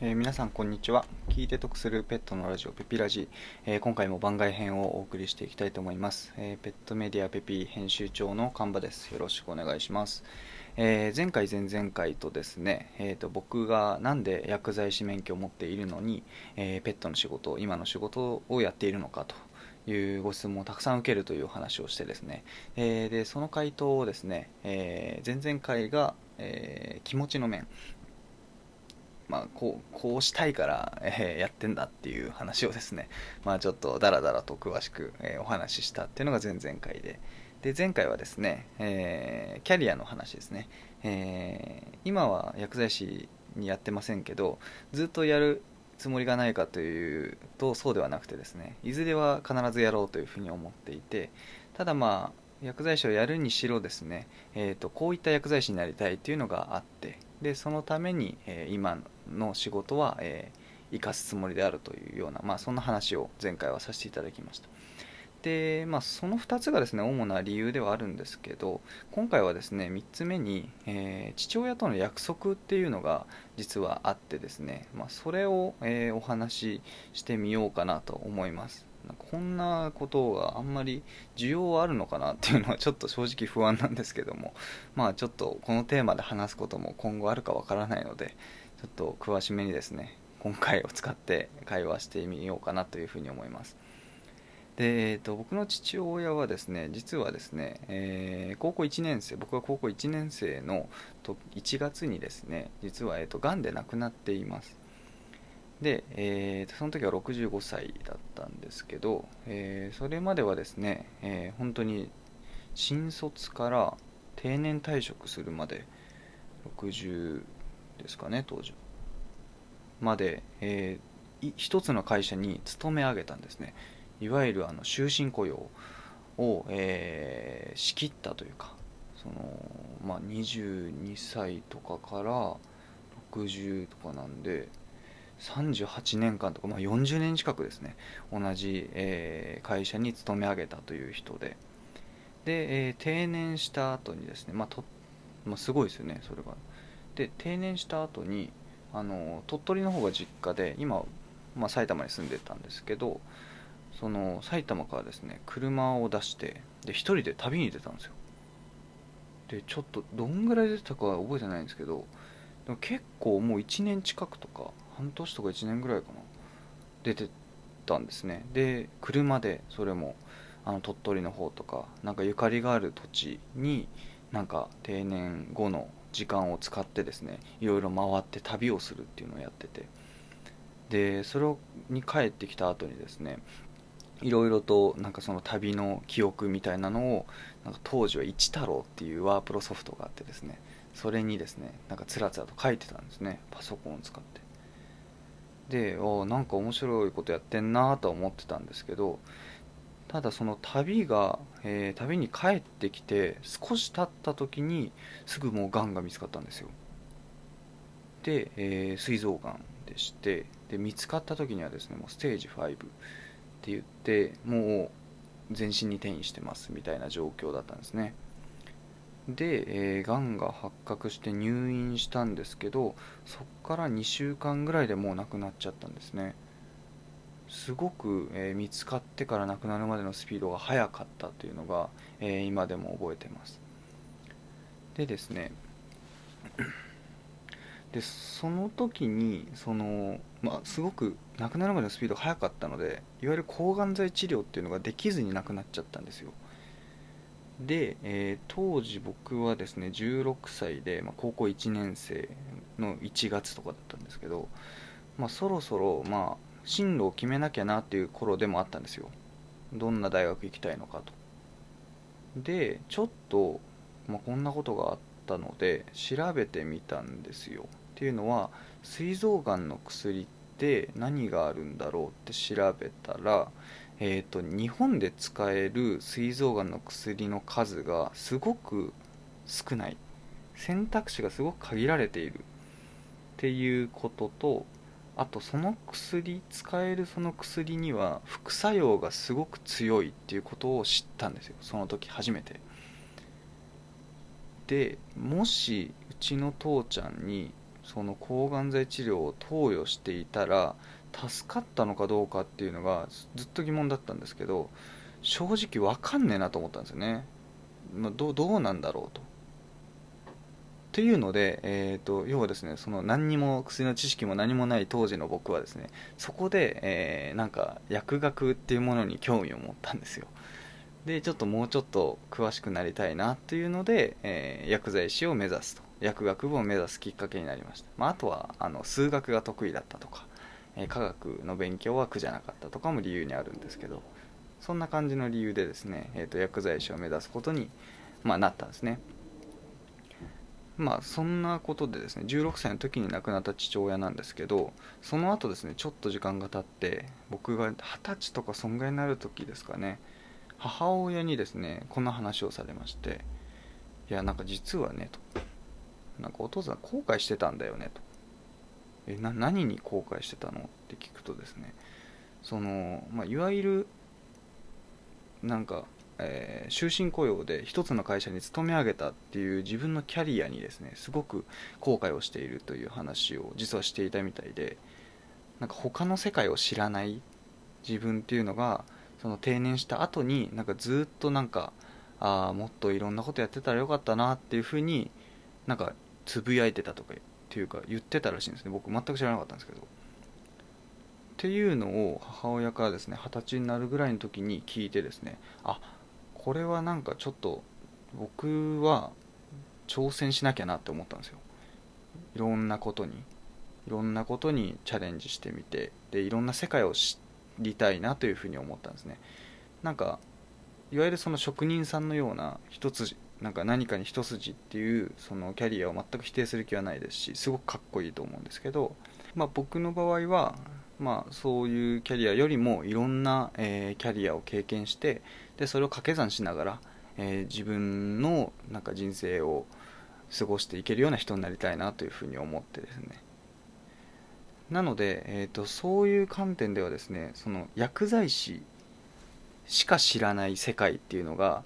えー皆さんこんにちは。聞いて得するペットのラジオペピラジ、えー今回も番外編をお送りしていきたいと思います、えーペットメディアペピ編集長の神場です。よろしくお願いします、え前回前々回とですね、えーと僕がなんで薬剤師免許を持っているのに、えペットの仕事今の仕事をやっているのかと。いうご質問をたくさん受けるというお話をしてですね、えでその回答をですね、え前々回が、えー気持ちの面。まあ、こうこうしたいから、えーやってんだっていう話をですね、まあ、ちょっとダラダラと詳しく、えーお話ししたっていうのが前々回で。で前回はですね、えーキャリアの話ですね、え今は薬剤師にやってませんけどずっとやるつもりがないかというとそうではなくてですねいずれは必ずやろうというふうに思っていてただまあ薬剤師をやるにしろですね、えー、とこういった薬剤師になりたいというのがあってでそのために、えー今の仕事は、えー生かすつもりであるというような、まあ、そんな話を前回はさせていただきました。で、まあ、その2つがですね主な理由ではあるんですけど今回はですね3つ目に、えー父親との約束っていうのが実はあってですね、まあ、それを、えお話ししてみようかなと思います。こんなことがあんまり需要はあるのかなっていうのはちょっと正直不安なんですけども。まあちょっとこのテーマで話すことも今後あるかわからないのでちょっと詳しめにですね今回を使って会話してみようかなというふうに思います。で、えー、と僕の父親はですね実はですね、えー高校1年生僕は高校1年生のと1月にですね実は、えー、とで亡くなっています。で、えーとその時は65歳だったんですけど、えーそれまではですね、えー本当に新卒から定年退職するまで60ですかね当時まで、えー一つの会社に勤め上げたんですね。いわゆるあの終身雇用を、えー仕切ったというかその、まあ、22歳とかから60とかなんで38年間とか、まあ、40年近くですね同じ、えー会社に勤め上げたという人で。で、えー定年した後にですね、まあとまあ、すごいですよねそれが。で定年した後にあの鳥取の方が実家で今、まあ、埼玉に住んでたんですけどその埼玉からですね車を出してで一人で旅に出たんですよ。でちょっとどんぐらい出てたかは覚えてないんですけどでも結構もう1年近くとか半年とか1年ぐらいかな。出てたんですね。で車でそれもあの鳥取の方とかなんかゆかりがある土地になんか定年後の時間を使ってですねいろいろ回って旅をするっていうのをやってて。でそれに帰ってきた後にですねいろいろとなんかその旅の記憶みたいなのをなんか当時は一太郎っていうワープロソフトがあってですねそれにですねなんかつらつらと書いてたんですね。パソコンを使って。でおなんか面白いことやってんなとは思ってたんですけどただその旅が、えー旅に帰ってきて少し経った時にすぐもうがんが見つかったんですよ。で、えー膵臓がんでしてで見つかった時にはですねもうステージ5って言ってもう全身に転移してますみたいな状況だったんですね。で、えー、がんが発覚して入院したんですけどそこから2週間ぐらいでもう亡くなっちゃったんですね。すごく、えー見つかってから亡くなるまでのスピードが速かったというのが、えー今でも覚えてます。でですね でその時にその、まあ、すごく亡くなるまでのスピードが速かったのでいわゆる抗がん剤治療っていうのができずに亡くなっちゃったんですよ。で、えー当時僕はですね16歳で、まあ、高校1年生の1月とかだったんですけど、まあ、そろそろ、まあ、進路を決めなきゃなっていう頃でもあったんですよ。どんな大学行きたいのかと。でちょっと、まあ、こんなことがあったので調べてみたんですよ。っていうのは膵臓がんの薬って何があるんだろうって調べたら、えー、と日本で使える膵臓がんの薬の数がすごく少ない。選択肢がすごく限られているっていうこととあとその薬使えるその薬には副作用がすごく強いっていうことを知ったんですよ。その時初めて。でもしうちの父ちゃんにその抗がん剤治療を投与していたら助かったのかどうかっていうのがずっと疑問だったんですけど正直わかんねえなと思ったんですよね、まあ、どどうなんだろうと。っていうので、えーと、要はですねその何にも薬の知識も何もない当時の僕はですねそこで、えー、なんか薬学っていうものに興味を持ったんですよ。でちょっともうちょっと詳しくなりたいなっていうので、えー、薬剤師を目指すと。薬学部を目指すきっかけになりました、まあ、あとはあの数学が得意だったとか、え、科学の勉強は苦じゃなかったとかも理由にあるんですけどそんな感じの理由でですね、えーと薬剤師を目指すことに、まあ、なったんですね。まあそんなことでですね16歳の時に亡くなった父親なんですけどその後ですねちょっと時間が経って僕が二十歳とか損害になる時ですかね母親にですねこんな話をされましていやなんか実はねと。なんかお父さん後悔してたんだよねと。えな何に後悔してたの？って聞くとですねその、まあ、いわゆるなんかえー、終身雇用で一つの会社に勤め上げたっていう自分のキャリアにですねすごく後悔をしているという話を実はしていたみたいでなんか他の世界を知らない自分っていうのがその定年した後になんかずっとなんかああもっといろんなことやってたらよかったなっていうふうになんかつぶやいてたとかっていうか言ってたらしいんですね。僕全く知らなかったんですけど。っていうのを母親からですね二十歳になるぐらいの時に聞いてですねあこれはなんかちょっと僕は挑戦しなきゃなって思ったんですよ。いろんなことに。いろんなことにチャレンジしてみてでいろんな世界を知りたいなというふうに思ったんですね。なんかいわゆるその職人さんのような一つなんか何かに一筋っていうそのキャリアを全く否定する気はないですしすごくかっこいいと思うんですけど、まあ、僕の場合は、まあ、そういうキャリアよりもいろんな、えー、キャリアを経験してでそれを掛け算しながら、えー、自分のなんか人生を過ごしていけるような人になりたいなというふうに思ってですね。なので、えーと、そういう観点ではですねその薬剤師しか知らない世界っていうのが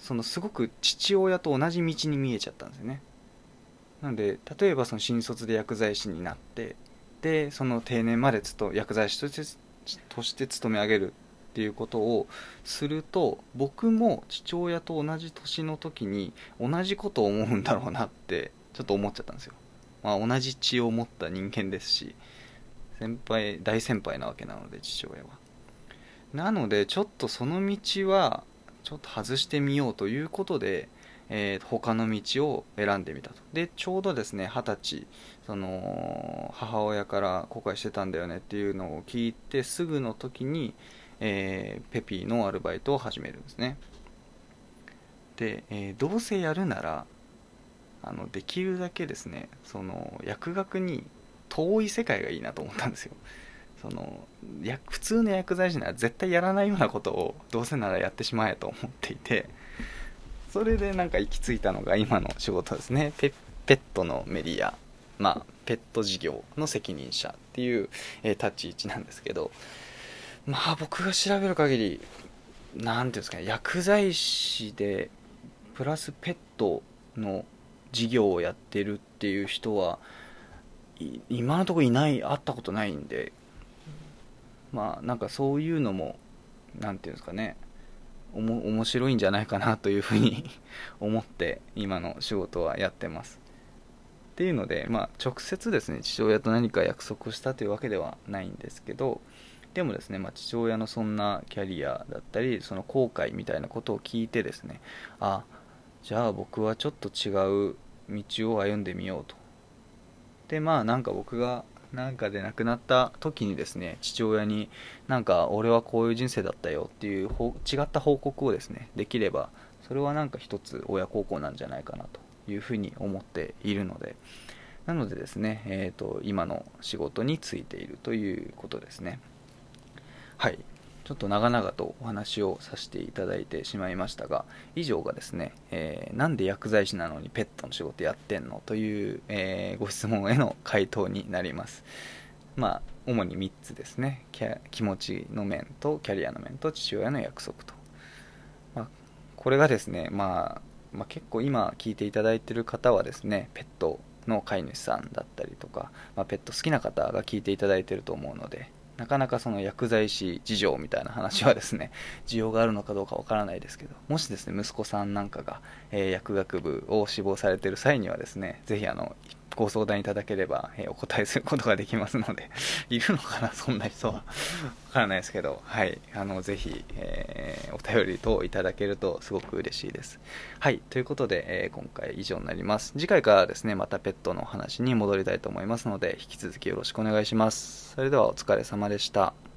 そのすごく父親と同じ道に見えちゃったんですよね。なので例えばその新卒で薬剤師になってでその定年までと薬剤師としてとして勤め上げるっていうことをすると僕も父親と同じ年の時に同じことを思うんだろうなってちょっと思っちゃったんですよ、まあ、同じ血を持った人間ですし先輩大先輩なわけなので父親は。なのでちょっとその道はちょっと外してみようということで、えー、他の道を選んでみたと。でちょうどですね二十歳その母親から後悔してたんだよねっていうのを聞いてすぐの時に、えー、ペピーのアルバイトを始めるんですね。で、えー、どうせやるならあのできるだけですねその薬学に遠い世界がいいなと思ったんですよ。その普通の薬剤師なら絶対やらないようなことをどうせならやってしまえと思っていてそれでなんか行き着いたのが今の仕事ですね。ペペットのメディア。まあペット事業の責任者っていう、えー、立ち位置なんですけど。まあ僕が調べる限り何ていうんですかね薬剤師でプラスペットの事業をやってるっていう人は今のところいない会ったことないんでまあなんかそういうのも何ていうんですかねおも面白いんじゃないかなというふうに 思って今の仕事はやってます。っていうので、まあ、直接ですね父親と何か約束したというわけではないんですけどでもですね、まあ、父親のそんなキャリアだったりその後悔みたいなことを聞いてですねあじゃあ僕はちょっと違う道を歩んでみようと。でまあなんか僕がなんかで亡くなった時にですね父親になんか俺はこういう人生だったよっていう違った報告をですねできればそれはなんか一つ親孝行なんじゃないかなというふうに思っているのでなのでですね、えーと今の仕事についているということですね。はい。ちょっと長々とお話をさせていただいてしまいましたが以上がですね、えー、なんで薬剤師なのにペットの仕事やってんのという、えー、ご質問への回答になります。まあ主に3つですね。気持ちの面とキャリアの面と父親の約束と、まあ、これがですね、まあ、まあ結構今聞いていただいている方はですねペットの飼い主さんだったりとか、まあ、ペット好きな方が聞いていただいていると思うのでなかなかその薬剤師事情みたいな話はですね、需要があるのかどうかわからないですけど、もしですね、息子さんなんかが、えー、薬学部を志望されている際にはですね、ぜひあの、ご相談いただければ、えー、お答えすることができますので、いるのかな、そんな人は。わからないですけど、はい。あの、ぜひ、えー、お便り等いただけるとすごく嬉しいです。はい。ということで、えー、今回以上になります。次回からですね、またペットの話に戻りたいと思いますので、引き続きよろしくお願いします。それではお疲れ様でした。